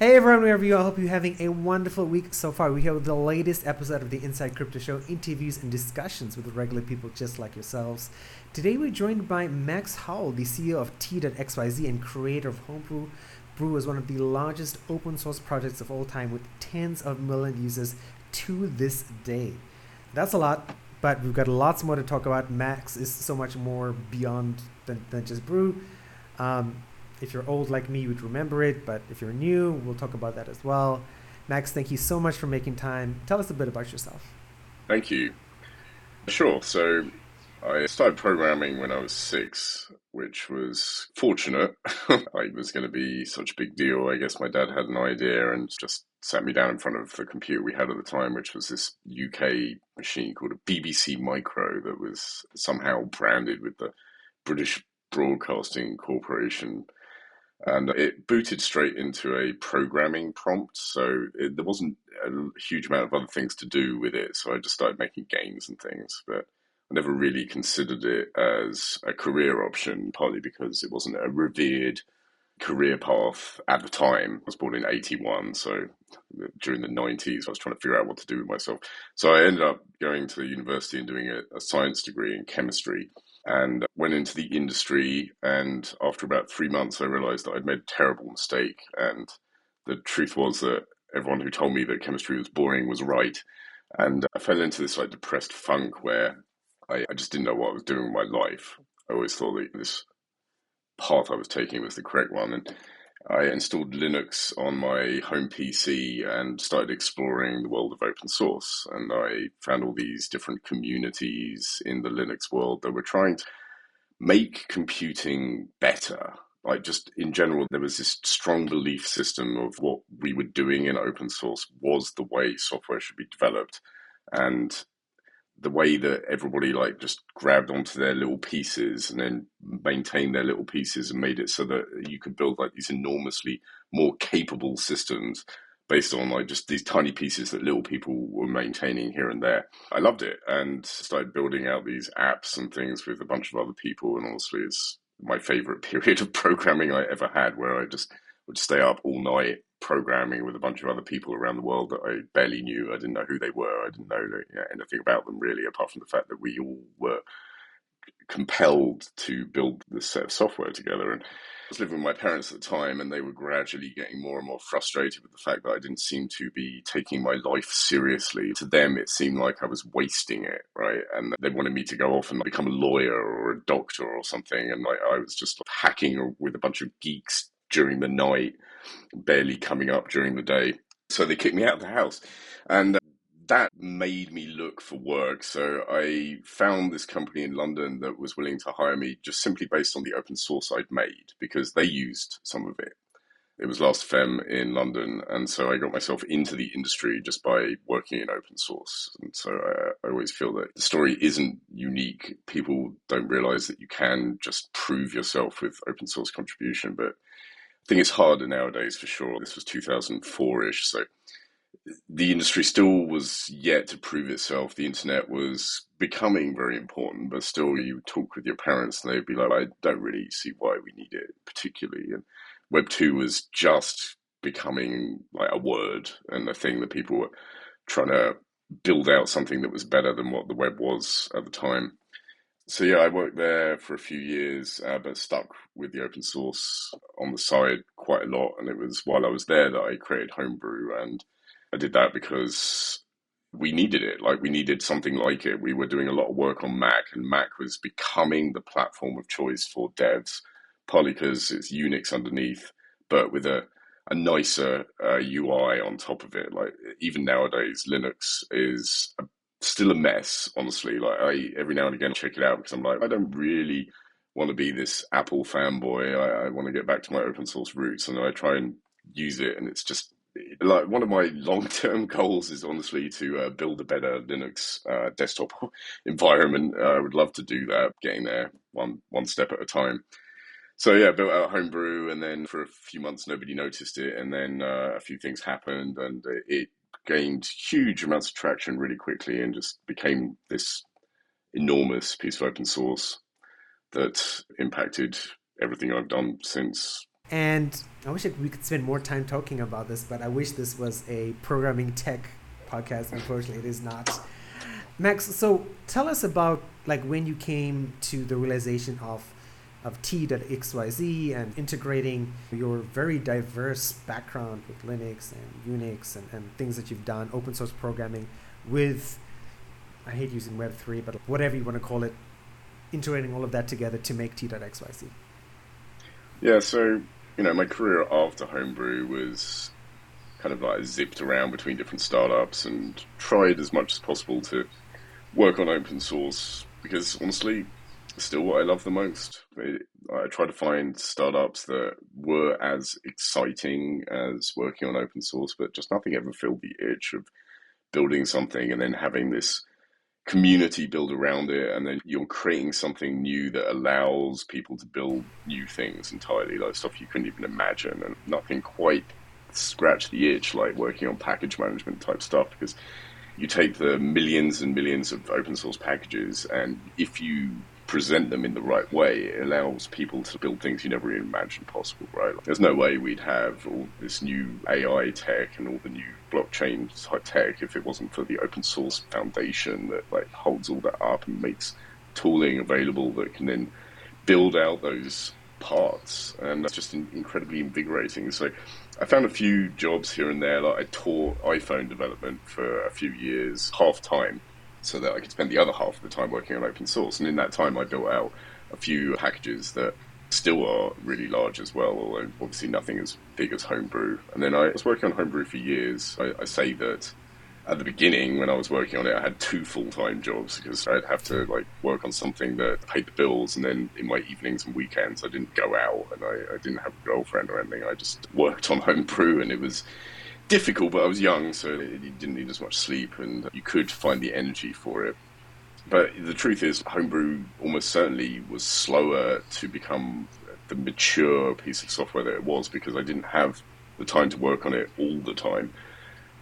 Hey everyone, wherever you are, I hope you're having a wonderful week so far. We're here with the latest episode of the Inside Crypto Show, interviews and discussions with regular people just like yourselves. Today we're joined by Max Howell, the CEO of tea.xyz and creator of Homebrew. Brew is one of the largest open source projects of all time with tens of million users to this day. That's a lot, but we've got lots more to talk about. Max is so much more beyond than, than just Brew. Um, if you're old like me, you would remember it, but if you're new, we'll talk about that as well. Max, thank you so much for making time. Tell us a bit about yourself. Thank you. Sure. So I started programming when I was six, which was fortunate. it was going to be such a big deal. I guess my dad had an idea and just sat me down in front of the computer we had at the time, which was this UK machine called a BBC Micro that was somehow branded with the British Broadcasting Corporation and it booted straight into a programming prompt. So it, there wasn't a huge amount of other things to do with it. So I just started making games and things, but I never really considered it as a career option, partly because it wasn't a revered career path at the time. I was born in 81, so during the 90s, I was trying to figure out what to do with myself. So I ended up going to the university and doing a, a science degree in chemistry and went into the industry. And after about three months, I realized that I'd made a terrible mistake. And the truth was that everyone who told me that chemistry was boring was right. And I fell into this like depressed funk where I, I just didn't know what I was doing with my life. I always thought that this path I was taking was the correct one. And I installed Linux on my home PC and started exploring the world of open source. And I found all these different communities in the Linux world that were trying to make computing better. Like, just in general, there was this strong belief system of what we were doing in open source was the way software should be developed. And the way that everybody like just grabbed onto their little pieces and then maintained their little pieces and made it so that you could build like these enormously more capable systems based on like just these tiny pieces that little people were maintaining here and there. I loved it and started building out these apps and things with a bunch of other people. And honestly, it's my favorite period of programming I ever had where I just would stay up all night programming with a bunch of other people around the world that I barely knew. I didn't know who they were. I didn't know anything about them really, apart from the fact that we all were compelled to build this set of software together. And I was living with my parents at the time, and they were gradually getting more and more frustrated with the fact that I didn't seem to be taking my life seriously. To them, it seemed like I was wasting it, right? And they wanted me to go off and become a lawyer or a doctor or something. And like, I was just hacking with a bunch of geeks during the night, barely coming up during the day. So they kicked me out of the house. And uh, that made me look for work. So I found this company in London that was willing to hire me just simply based on the open source I'd made because they used some of it. It was Last.fm in London, and so I got myself into the industry just by working in open source. And so I, I always feel that the story isn't unique. People don't realize that you can just prove yourself with open source contribution, but I think it's harder nowadays for sure. This was 2004 ish, so the industry still was yet to prove itself. The internet was becoming very important, but still, you talk with your parents and they'd be like, I don't really see why we need it, particularly. And Web 2 was just becoming like a word and a thing that people were trying to build out something that was better than what the web was at the time so yeah, I worked there for a few years, uh, but stuck with the open source on the side quite a lot. And it was while I was there that I created Homebrew, and I did that because we needed it. Like we needed something like it. We were doing a lot of work on Mac, and Mac was becoming the platform of choice for devs, partly because it's Unix underneath, but with a a nicer uh, UI on top of it. Like even nowadays, Linux is a still a mess, honestly. Like I every now and again check it out because I'm like, I don't really want to be this Apple fanboy. I, I want to get back to my open source roots, and I try and use it, and it's just like one of my long term goals is honestly to uh, build a better Linux uh, desktop environment. Uh, I would love to do that, getting there one one step at a time. So yeah, built out Homebrew, and then for a few months nobody noticed it, and then uh, a few things happened, and it gained huge amounts of traction really quickly and just became this enormous piece of open source that impacted everything I've done since And I wish we could spend more time talking about this, but I wish this was a programming tech podcast. Unfortunately, it is not. Max, so tell us about like when you came to the realization of of tea.xyz and integrating your very diverse background with Linux and Unix and, and things that you've done, open source programming, with I hate using Web3, but whatever you want to call it, integrating all of that together to make tea.xyz. Yeah, so you know, my career after Homebrew was kind of like zipped around between different startups and tried as much as possible to work on open source because honestly, still what I love the most. I try to find startups that were as exciting as working on open source, but just nothing ever filled the itch of building something and then having this community build around it and then you're creating something new that allows people to build new things entirely like stuff you couldn't even imagine and nothing quite scratch the itch like working on package management type stuff because you take the millions and millions of open source packages and if you present them in the right way, it allows people to build things you never even imagined possible, right? Like, there's no way we'd have all this new AI tech and all the new blockchain type tech if it wasn't for the open source foundation that like holds all that up and makes tooling available that can then build out those parts, and that's just incredibly invigorating. So, I found a few jobs here and there. Like I taught iPhone development for a few years, half time, so that I could spend the other half of the time working on open source. And in that time, I built out a few packages that still are really large as well, although obviously nothing as big as Homebrew. And then I was working on Homebrew for years. I, I say that at the beginning when I was working on it, I had two full time jobs because I'd have to like work on something that paid the bills, and then in my evenings and weekends, I didn't go out and I, I didn't have a girlfriend or anything. I just worked on Homebrew, and it was difficult, but I was young, so you didn't need as much sleep, and you could find the energy for it. But the truth is, homebrew almost certainly was slower to become the mature piece of software that it was because I didn't have the time to work on it all the time.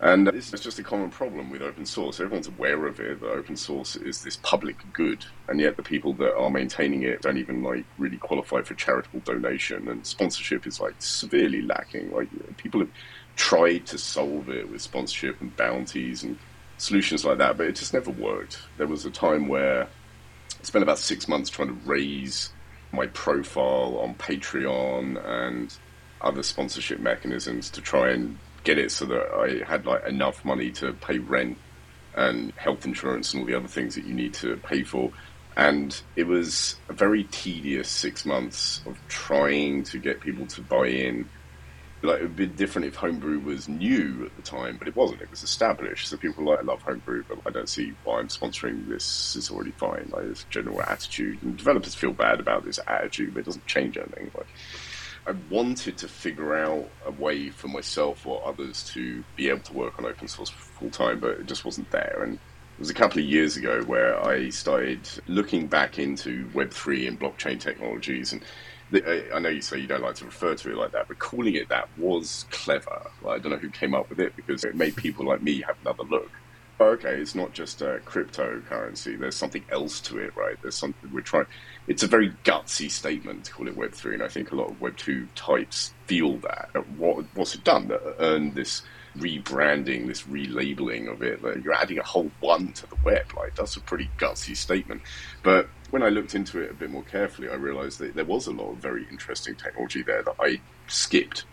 And it's just a common problem with open source. Everyone's aware of it that open source is this public good, and yet the people that are maintaining it don't even like really qualify for charitable donation, and sponsorship is like severely lacking. Like people have tried to solve it with sponsorship and bounties and solutions like that, but it just never worked. There was a time where I spent about six months trying to raise my profile on Patreon and other sponsorship mechanisms to try and get it so that I had like enough money to pay rent and health insurance and all the other things that you need to pay for. And it was a very tedious six months of trying to get people to buy in like it would be different if homebrew was new at the time, but it wasn't. It was established. So people like, I love homebrew, but I don't see why I'm sponsoring this. It's already fine. Like this general attitude, and developers feel bad about this attitude, but it doesn't change anything. Like I wanted to figure out a way for myself or others to be able to work on open source full time, but it just wasn't there. And it was a couple of years ago where I started looking back into Web three and blockchain technologies and Uh, I know you say you don't like to refer to it like that, but calling it that was clever. Like, I don't know who came up with it because it made people like me have another look. Oh, okay, it's not just a cryptocurrency. There's something else to it, right? There's something we're trying. It's a very gutsy statement to call it Web three, and I think a lot of Web two types feel that. Uh, what what's it done that earned this rebranding, this relabeling of it? Like you're adding a whole one to the web. Like that's a pretty gutsy statement, but when I looked into it a bit more carefully, I realized that there was a lot of very interesting technology there that I skipped.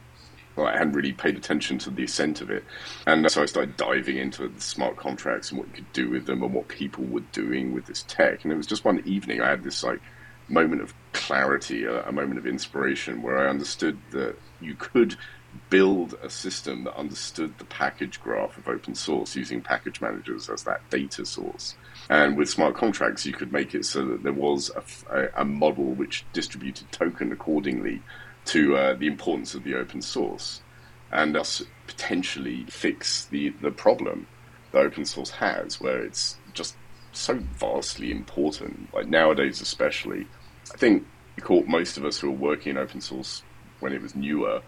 I hadn't really paid attention to the ascent of it. And so I started diving into the smart contracts and what you could do with them and what people were doing with this tech. And it was just one evening I had this like moment of clarity, a, a moment of inspiration where I understood that you could build a system that understood the package graph of open source using package managers as that data source. And with smart contracts, you could make it so that there was a, a model which distributed token accordingly to uh, the importance of the open source, and thus potentially fix the, the problem that open source has, where it's just so vastly important. Like nowadays, especially, I think it caught most of us who were working in open source when it was newer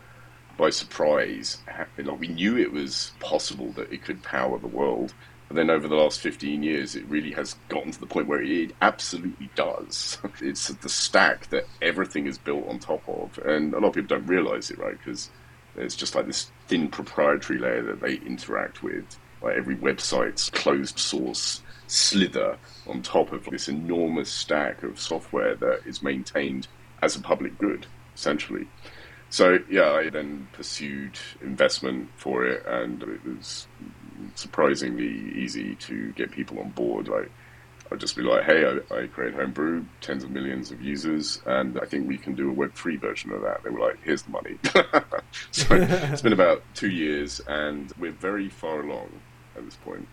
by surprise. Like we knew it was possible that it could power the world, But then over the last 15 years, it really has gotten to the point where it absolutely does. It's the stack that everything is built on top of. And a lot of people don't realize it, right? Because it's just like this thin proprietary layer that they interact with. Like every website's closed source slither on top of this enormous stack of software that is maintained as a public good, essentially. So yeah, I then pursued investment for it, and it was surprisingly easy to get people on board. Like I'd just be like, "Hey, I, I create Homebrew, tens of millions of users, and I think we can do a Web three version of that." They were like, "Here's the money." so it's been about two years, and we're very far along at this point.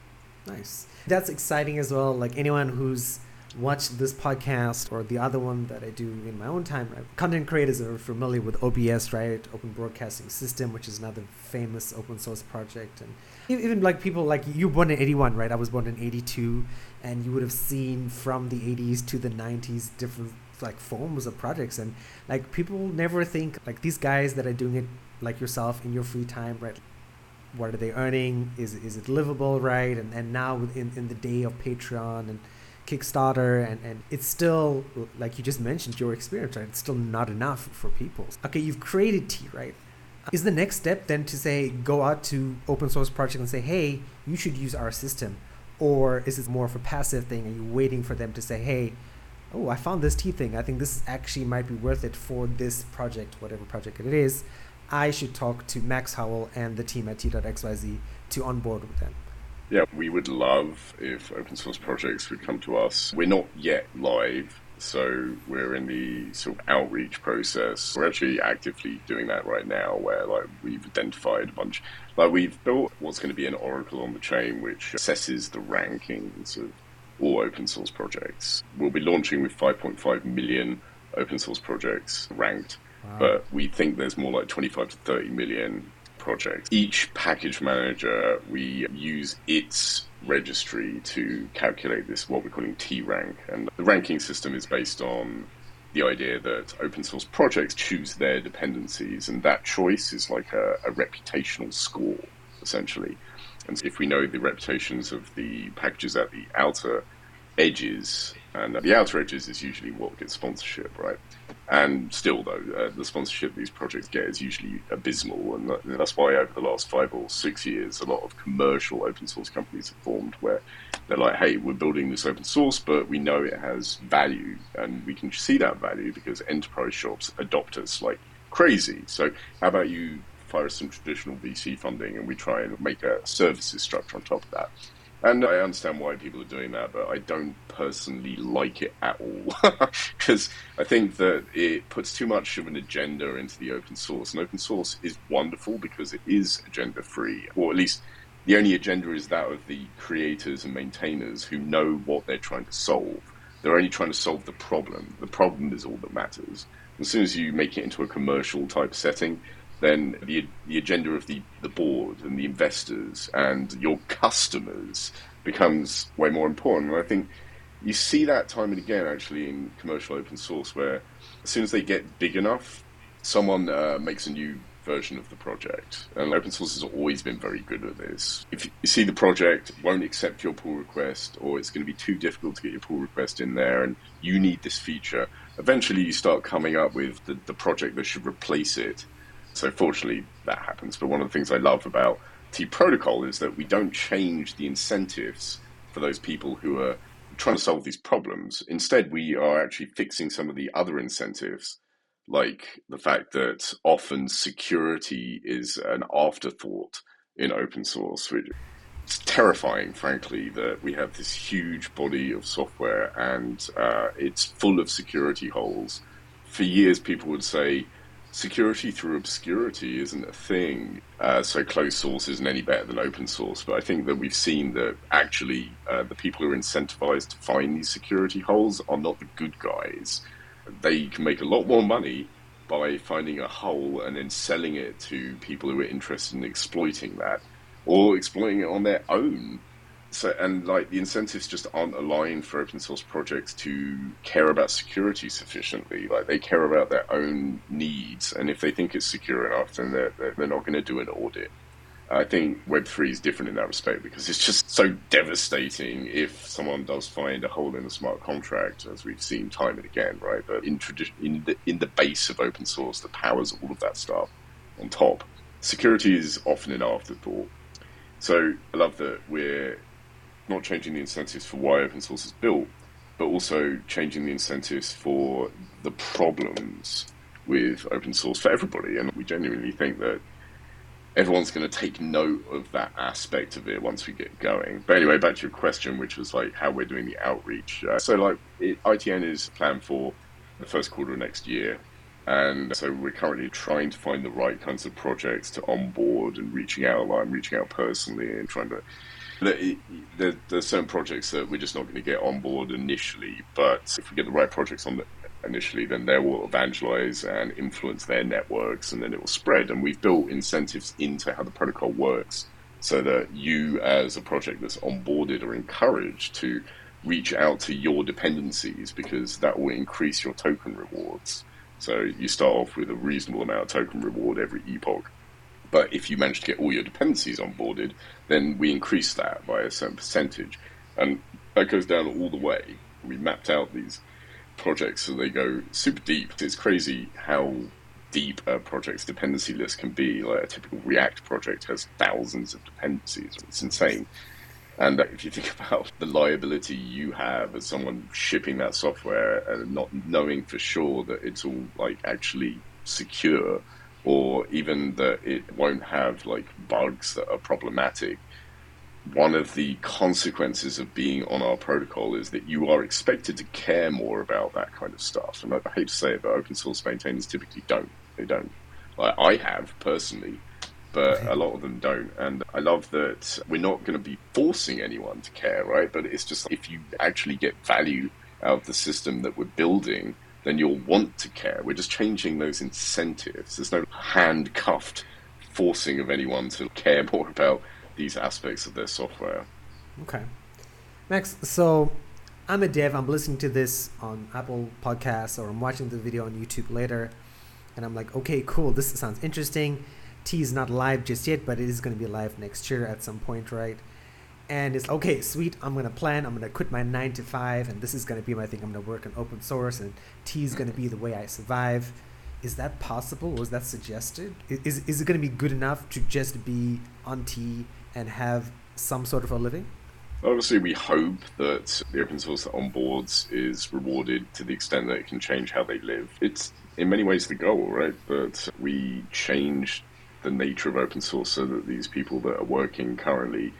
Nice. That's exciting as well. Like anyone who's watched this podcast or the other one that I do in my own time, right? content creators are familiar with OBS, right? Open Broadcasting System, which is another famous open source project. And even like people like you born in 81, right? I was born in 82 and you would have seen from the 80s to the 90s different like forms of projects and like people never think like these guys that are doing it like yourself in your free time, right? What are they earning? Is is it livable, right? And and now in in the day of Patreon and Kickstarter, and, and it's still, like you just mentioned, your experience, right? It's still not enough for people. Okay, you've created Tea, right? Is the next step then to say, go out to open source project and say, hey, you should use our system? Or is it more of a passive thing? Are you waiting for them to say, hey, oh, I found this Tea thing. I think this actually might be worth it for this project, whatever project it is. I should talk to Max Howell and the team at tea.xyz to onboard with them. Yeah, we would love if open source projects would come to us. We're not yet live, so we're in the sort of outreach process. We're actually actively doing that right now, where like we've identified a bunch. Like we've built what's going to be an oracle on the chain, which assesses the rankings of all open source projects. We'll be launching with 5.5 million open source projects ranked, wow. but we think there's more like 25 to 30 million projects. Each package manager, we use its registry to calculate this, what we're calling tea rank. And the ranking system is based on the idea that open source projects choose their dependencies, and that choice is like a, a reputational score, essentially. And if we know the reputations of the packages at the outer edges, and the outer edges is usually what gets sponsorship, right? And still, though, uh, the sponsorship these projects get is usually abysmal, and that's why over the last five or six years, a lot of commercial open source companies have formed where they're like, "Hey, we're building this open source, but we know it has value, and we can see that value because enterprise shops adopt us like crazy. So, how about you fire some traditional VC funding, and we try and make a services structure on top of that?" And I understand why people are doing that, but I don't personally like it at all. Because I think that it puts too much of an agenda into the open source. And open source is wonderful because it is agenda free, or at least the only agenda is that of the creators and maintainers who know what they're trying to solve. They're only trying to solve the problem. The problem is all that matters. As soon as you make it into a commercial type setting, then the, the agenda of the, the board and the investors and your customers becomes way more important. And I think you see that time and again actually in commercial open source where as soon as they get big enough, someone uh, makes a new version of the project. And open source has always been very good at this. If you see the project won't accept your pull request or it's going to be too difficult to get your pull request in there and you need this feature, eventually you start coming up with the, the project that should replace it so fortunately, that happens. But one of the things I love about tea Protocol is that we don't change the incentives for those people who are trying to solve these problems. Instead, we are actually fixing some of the other incentives, like the fact that often security is an afterthought in open source, it's terrifying, frankly, that we have this huge body of software and uh, it's full of security holes. For years, people would say, security through obscurity isn't a thing. Uh, so closed source isn't any better than open source. But I think that we've seen that actually uh, the people who are incentivized to find these security holes are not the good guys. They can make a lot more money by finding a hole and then selling it to people who are interested in exploiting that or exploiting it on their own so and like the incentives just aren't aligned for open source projects to care about security sufficiently like they care about their own needs and if they think it's secure enough then they're, they're not going to do an audit I think Web3 is different in that respect because it's just so devastating if someone does find a hole in a smart contract, as we've seen time and again, right? But in, tradi- in, the, in the base of open source that powers all of that stuff on top, security is often an afterthought. So I love that we're not changing the incentives for why open source is built, but also changing the incentives for the problems with open source for everybody. And we genuinely think that everyone's going to take note of that aspect of it once we get going. But anyway, back to your question, which was like how we're doing the outreach. Uh, so, like, it, ITN is planned for the first quarter of next year. And so we're currently trying to find the right kinds of projects to onboard and reaching out. I'm reaching out personally and trying to. There, there's certain projects that we're just not going to get on board initially, but if we get the right projects on the, initially, then they will evangelize and influence their networks, and then it will spread. And we've built incentives into how the protocol works so that you, as a project that's onboarded, are encouraged to reach out to your dependencies because that will increase your token rewards. So you start off with a reasonable amount of token reward every epoch. But if you manage to get all your dependencies onboarded, then we increase that by a certain percentage. And that goes down all the way. We mapped out these projects so they go super deep. It's crazy how deep a project's dependency list can be. Like a typical React project has thousands of dependencies. It's insane. And if you think about the liability you have as someone shipping that software and not knowing for sure that it's all like actually secure, or even that it won't have like bugs that are problematic, one of the consequences of being on our protocol is that you are expected to care more about that kind of stuff. And I hate to say it, but open source maintainers typically don't. They don't. Like I have personally, but mm-hmm. a lot of them don't. And I love that we're not going to be forcing anyone to care, right? But it's just if you actually get value out of the system that we're building, then you'll want to care. We're just changing those incentives. There's no handcuffed forcing of anyone to care more about these aspects of their software. Okay. Max, so I'm a dev. I'm listening to this on Apple Podcasts or I'm watching the video on YouTube later. And I'm like, okay, cool. This sounds interesting. tea is not live just yet, but it is going to be live next year at some point, right? And it's okay, sweet. I'm to plan. I'm to quit my nine to five, and this is to be my thing. I'm to work on open source, and tea is to be the way I survive. Is that possible? Was that suggested? Is, is it to be good enough to just be on tea and have some sort of a living? Obviously, we hope that the open source that onboards is rewarded to the extent that it can change how they live. It's in many ways the goal, right? But we change the nature of open source so that these people that are working currently,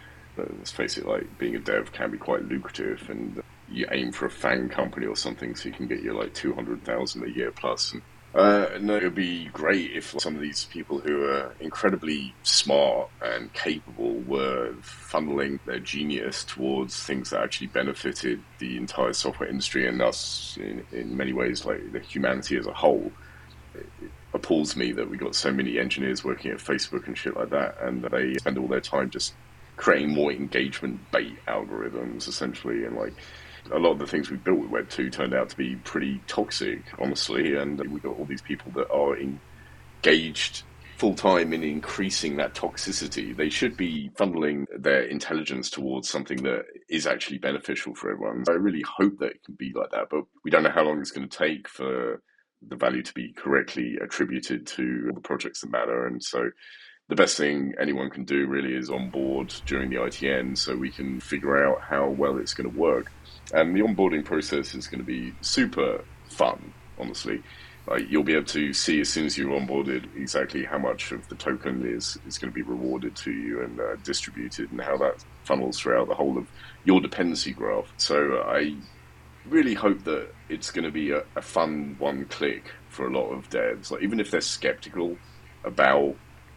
let's face it, like being a dev can be quite lucrative, and you aim for a FAANG company or something so you can get your like two hundred thousand a year plus, and uh, no, it would be great if some of these people who are incredibly smart and capable were funneling their genius towards things that actually benefited the entire software industry and us in, in many ways, like the humanity as a whole. It, it appalls me that we got so many engineers working at Facebook and shit like that, and they spend all their time just creating more engagement bait algorithms, essentially, and like a lot of the things we built with Web 2 turned out to be pretty toxic, honestly, and we got all these people that are engaged full time in increasing that toxicity. They should be funneling their intelligence towards something that is actually beneficial for everyone. so I really hope that it can be like that, but we don't know how long it's going to take for the value to be correctly attributed to the projects that matter. And so the best thing anyone can do really is on board during the ITN so we can figure out how well it's going to work. And the onboarding process is going to be super fun, honestly. Like you'll be able to see as soon as you're onboarded exactly how much of the token is, is going to be rewarded to you and uh, distributed, and how that funnels throughout the whole of your dependency graph. So I really hope that it's going to be a, a fun one click for a lot of devs. Like even if they're skeptical about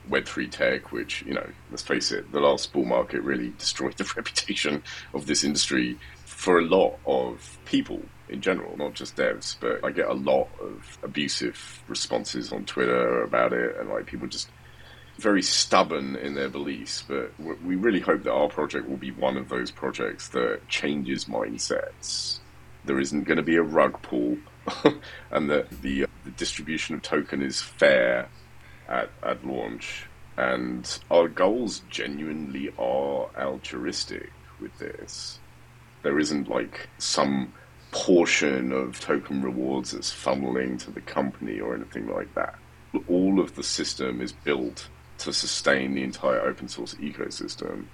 Web3 tech, which, you know, let's face it, the last bull market really destroyed the reputation of this industry for a lot of people in general, not just devs, but I get a lot of abusive responses on Twitter about it, and like people just very stubborn in their beliefs. But we really hope that our project will be one of those projects that changes mindsets. There isn't going to be a rug pull, and that the, the distribution of token is fair at, at launch, And our goals genuinely are altruistic with this. There isn't like some portion of token rewards that's funneling to the company or anything like that. All of the system is built to sustain the entire open source ecosystem.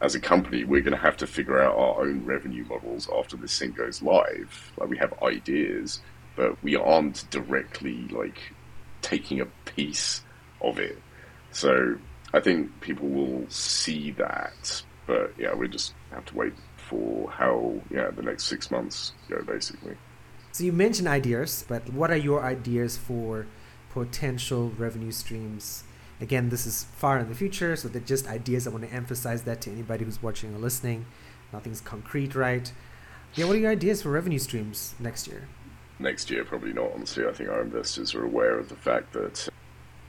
As a company, we're going to have to figure out our own revenue models after this thing goes live. Like we have ideas, but we aren't directly like taking a piece of it. So I think people will see that, but yeah, we just have to wait for how yeah the next six months go basically. So you mentioned ideas, but what are your ideas for potential revenue streams? Again, this is far in the future, so they're just ideas. I want to emphasize that to anybody who's watching or listening. Nothing's concrete, right? Yeah, what are your ideas for revenue streams next year? Next year, probably not. Honestly, I think our investors are aware of the fact that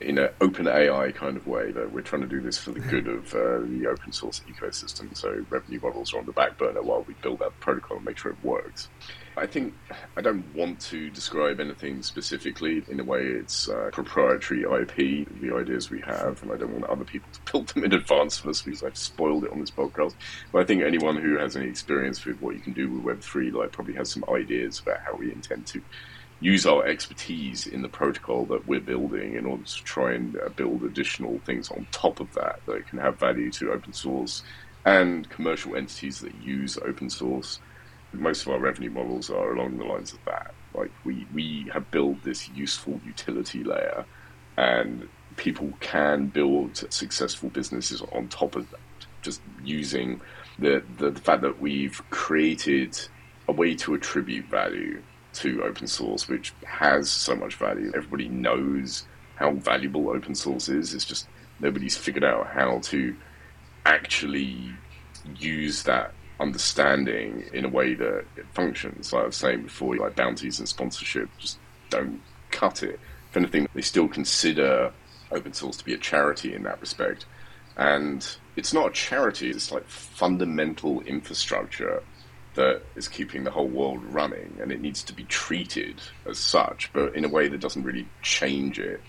in an open AI kind of way that we're trying to do this for the good of uh, the open source ecosystem. So revenue models are on the back burner while we build out the protocol and make sure it works. I think I don't want to describe anything specifically. In a way, it's uh, proprietary IP, the ideas we have, and I don't want other people to build them in advance for us because I've spoiled it on this podcast. But I think anyone who has any experience with what you can do with Web3 like probably has some ideas about how we intend to use our expertise in the protocol that we're building in order to try and uh, build additional things on top of that that can have value to open source and commercial entities that use open source most of our revenue models are along the lines of that. Like we we have built this useful utility layer, and people can build successful businesses on top of that, just using the the, the fact that we've created a way to attribute value to open source, which has so much value. Everybody knows how valuable open source is. It's just nobody's figured out how to actually use that understanding in a way that it functions. Like I was saying before, like bounties and sponsorship just don't cut it. If anything, they still consider open source to be a charity in that respect. And it's not a charity, it's like fundamental infrastructure that is keeping the whole world running, and it needs to be treated as such, but in a way that doesn't really change it,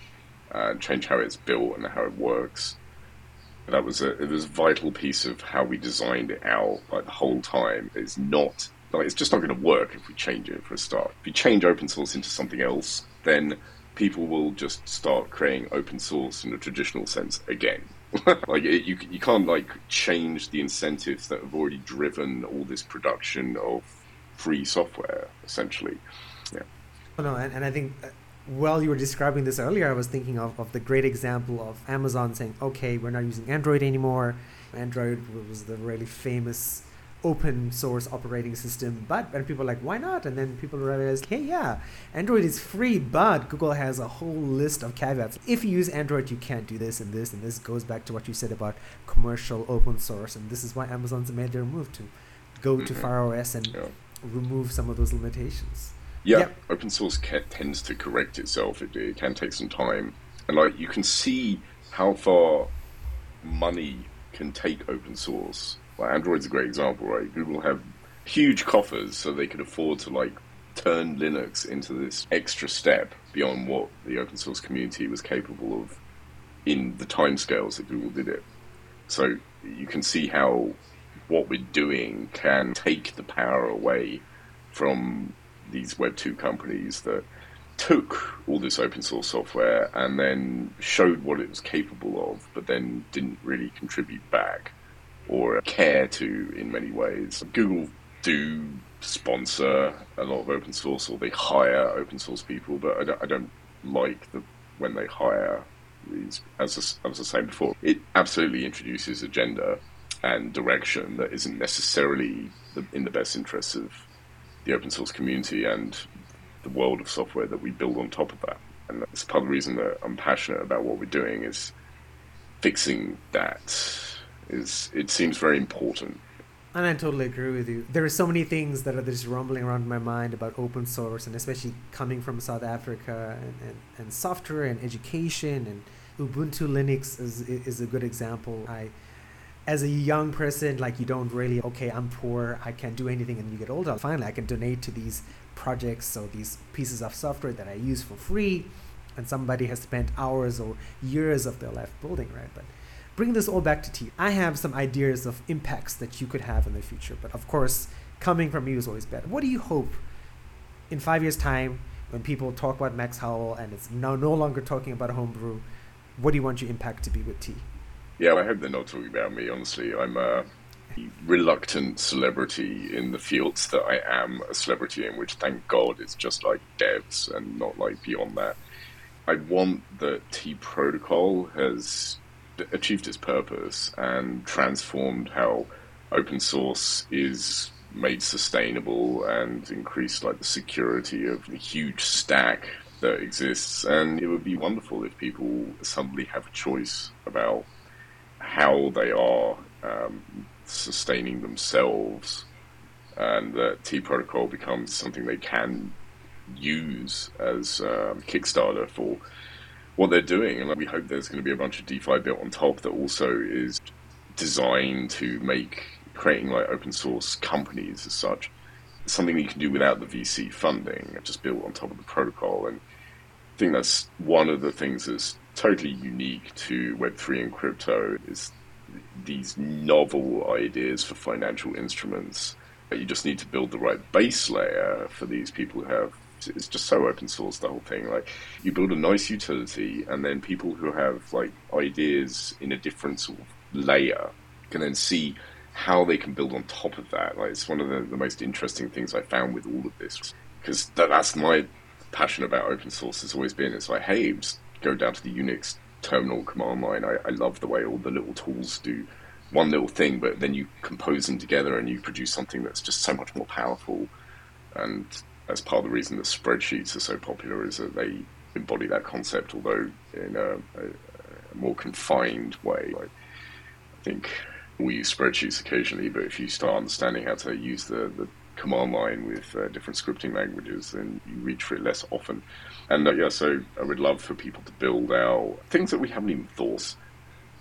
uh, change how it's built and how it works that was a it was a vital piece of how we designed it out like the whole time. It's not like it's just not going to work if we change it for a start. If you change open source into something else, then people will just start creating open source in a traditional sense again. like it, you you can't like change the incentives that have already driven all this production of free software essentially. Yeah. Oh, no, and, and I think uh, while you were describing this earlier, I was thinking of, of the great example of Amazon saying, okay, we're not using Android anymore. Android was the really famous open source operating system, but and people are like, why not? And then people realize hey, yeah, Android is free, but Google has a whole list of caveats. If you use Android, you can't do this and this, and this goes back to what you said about commercial open source, and this is why Amazon's made their move to go to mm-hmm. OS and yeah. remove some of those limitations. Yeah, yep. open source tends to correct itself. It, it can take some time, and like you can see how far money can take open source. Like Android's a great example, right? Google have huge coffers, so they could afford to like turn Linux into this extra step beyond what the open source community was capable of in the timescales that Google did it. So you can see how what we're doing can take the power away from these Web two companies that took all this open source software and then showed what it was capable of, but then didn't really contribute back or care to in many ways. Google do sponsor a lot of open source or they hire open source people, but I don't, I don't like the when they hire these. As I, I was saying before, it absolutely introduces agenda and direction that isn't necessarily the, in the best interests of the open source community and the world of software that we build on top of that. And that's part of the reason that I'm passionate about what we're doing is fixing that. Is it seems very important. And I totally agree with you. There are so many things that are just rumbling around my mind about open source, and especially coming from South Africa, and, and, and software and education, and Ubuntu Linux is is a good example. I as a young person, like you don't really, okay, I'm poor, I can't do anything, and you get older, finally, I can donate to these projects, so these pieces of software that I use for free, and somebody has spent hours or years of their life building, right? But bring this all back to tea. I have some ideas of impacts that you could have in the future, but of course, coming from you is always better. What do you hope in five years' time when people talk about Max Howell and it's now no longer talking about homebrew? What do you want your impact to be with tea? Yeah, I hope they're not talking about me. Honestly, I'm a reluctant celebrity in the fields that I am a celebrity in, which thank God is just like devs and not like beyond that. I want that tea Protocol has achieved its purpose and transformed how open source is made sustainable and increased like the security of the huge stack that exists. And it would be wonderful if people suddenly have a choice about how they are um, sustaining themselves, and that tea Protocol becomes something they can use as um, Kickstarter for what they're doing. And we hope there's going to be a bunch of DeFi built on top that also is designed to make creating like open source companies as such something you can do without the VC funding, just built on top of the protocol. And I think that's one of the things that's totally unique to Web3 and crypto is these novel ideas for financial instruments. You just need to build the right base layer for these people who have. It's just so open source the whole thing. Like you build a nice utility, and then people who have like ideas in a different sort of layer can then see how they can build on top of that. Like it's one of the, the most interesting things I found with all of this because that, that's my passion about open source has always been. It's like, hey, just go down to the Unix terminal command line. I, I love the way all the little tools do one little thing, but then you compose them together and you produce something that's just so much more powerful. And that's part of the reason that spreadsheets are so popular is that they embody that concept, although in a, a, a more confined way. Like, I think we use spreadsheets occasionally, but if you start understanding how to use the, the command line with uh, different scripting languages, then you reach for it less often. And uh, yeah, so I would love for people to build out things that we haven't even thought.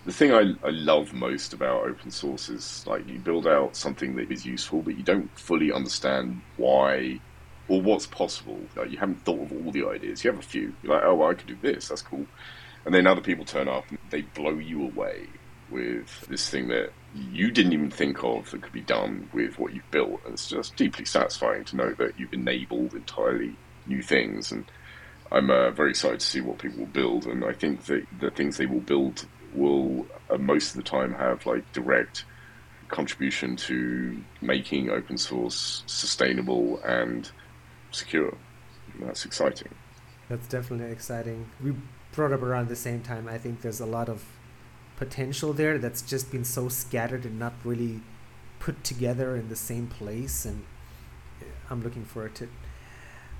The thing I, I love most about open source is like you build out something that is useful, but you don't fully understand why or what's possible. Like you haven't thought of all the ideas. You have a few. You're like, oh, well, I could do this. That's cool. And then other people turn up and they blow you away with this thing that you didn't even think of that could be done with what you've built. And it's just deeply satisfying to know that you've enabled entirely new things. And I'm uh, very excited to see what people will build. And I think that the things they will build will uh, most of the time have like direct contribution to making open source sustainable and secure. That's exciting. That's definitely exciting. We brought up around the same time. I think there's a lot of potential there that's just been so scattered and not really put together in the same place and i'm looking forward to it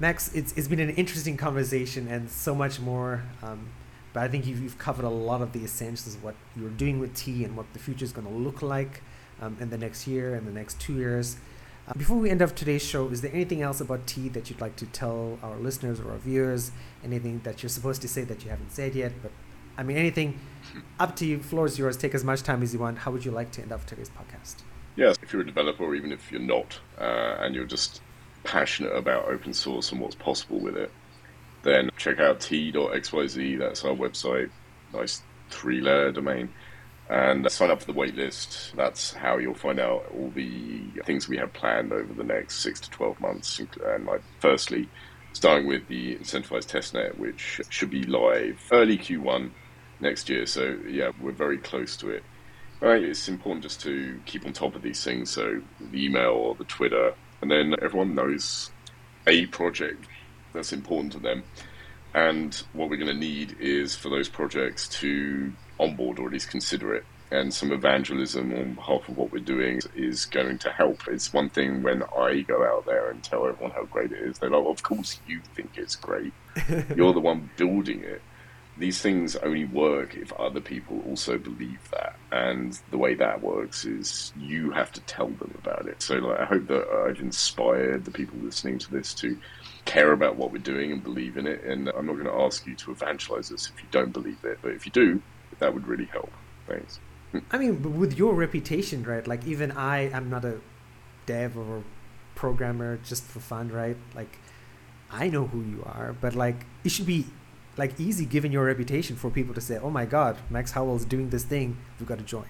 max it's, it's been an interesting conversation and so much more um, but i think you've, you've, covered a lot of the essentials of what you're doing with tea and what the future is going to look like um, in the next year and the next two years uh, before we end up today's show, is there anything else about tea that you'd like to tell our listeners or our viewers? Anything that you're supposed to say that you haven't said yet, but I mean, anything up to you. Floor is yours. Take as much time as you want. How would you like to end up today's podcast? Yes, if you're a developer, or even if you're not, uh, and you're just passionate about open source and what's possible with it, then check out tea.xyz. That's our website. Nice three-layer domain. And sign up for the waitlist. That's how you'll find out all the things we have planned over the next six to 12 months. And like, firstly, starting with the incentivized testnet, which should be live early Q1 next year. So yeah, we're very close to it. Right, it's important just to keep on top of these things. So the email or the Twitter, and then everyone knows a project that's important to them. And what we're going to need is for those projects to onboard or at least consider it and some evangelism on behalf of what we're doing is going to help. It's one thing when I go out there and tell everyone how great it is. They're like, of course you think it's great. You're the one building it. These things only work if other people also believe that. And the way that works is you have to tell them about it. So like, I hope that I've inspired the people listening to this to care about what we're doing and believe in it. And I'm not going to ask you to evangelize us if you don't believe it. But if you do, that would really help. Thanks. I mean, with your reputation, right? Like, even I, I'm not a dev or programmer just for fun, right? Like, I know who you are, but like, it should be like easy given your reputation for people to say, "Oh my God, Max Howell's doing this thing. We've got to join."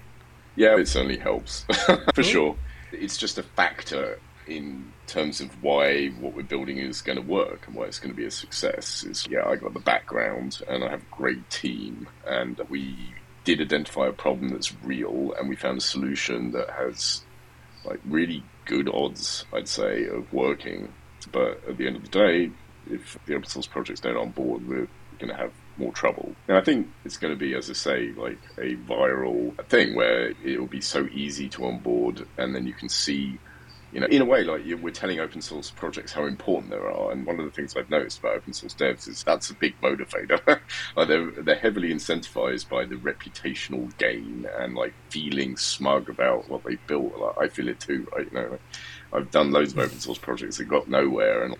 Yeah, it certainly helps for sure. It's just a factor in terms of why what we're building is going to work and why it's going to be a success. Is yeah, I got the background and I have a great team, and we did identify a problem that's real, and we found a solution that has like really good odds, I'd say, of working. But at the end of the day, if the open source projects don't on board, we're going to have more trouble. And I think it's going to be, as I say, like a viral thing where it will be so easy to onboard, and then you can see you know, in a way, like we're telling open source projects how important they are. And one of the things I've noticed about open source devs is that's a big motivator. like they're they're heavily incentivized by the reputational gain and like feeling smug about what they built. Like I feel it too, right? You know, I've done loads of open source projects that got nowhere, and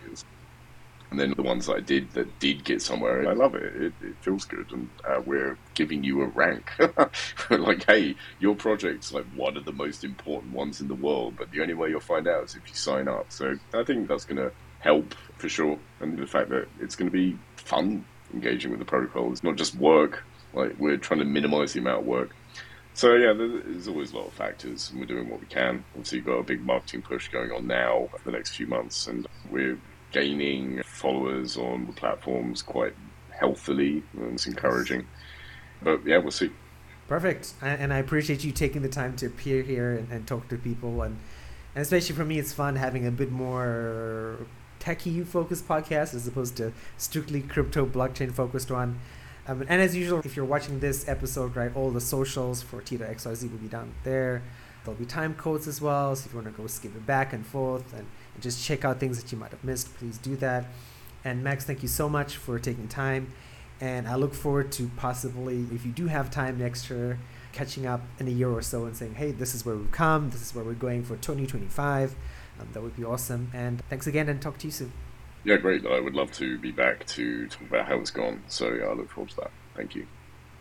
and then the ones I did that did get somewhere, I love it. It, it feels good, and uh, we're giving you a rank. like, hey, your project's like one of the most important ones in the world, but the only way you'll find out is if you sign up. So I think that's going to help for sure, and the fact that it's going to be fun engaging with the protocol. It's not just work. Like we're trying to minimize the amount of work. So yeah, there's always a lot of factors, and we're doing what we can. Obviously, you've got a big marketing push going on now for the next few months, and we're gaining followers on the platforms quite healthily, and it's encouraging. But yeah, we'll see. Perfect, and I appreciate you taking the time to appear here and, and talk to people, and, and especially for me, it's fun having a bit more techie focused podcast as opposed to strictly crypto blockchain focused one. Um, and as usual, if you're watching this episode, right, all the socials for tea.xyz will be down there. There'll be time codes as well, so if you want to go skip it back and forth and and just check out things that you might have missed, please do that. And Max, thank you so much for taking time. And I look forward to possibly, if you do have time next year, catching up in a year or so and saying, hey, this is where we've come, this is where we're going for 2025. Um, that would be awesome. And thanks again and talk to you soon. Yeah, great. I would love to be back to talk about how it's gone. So yeah, I look forward to that. Thank you.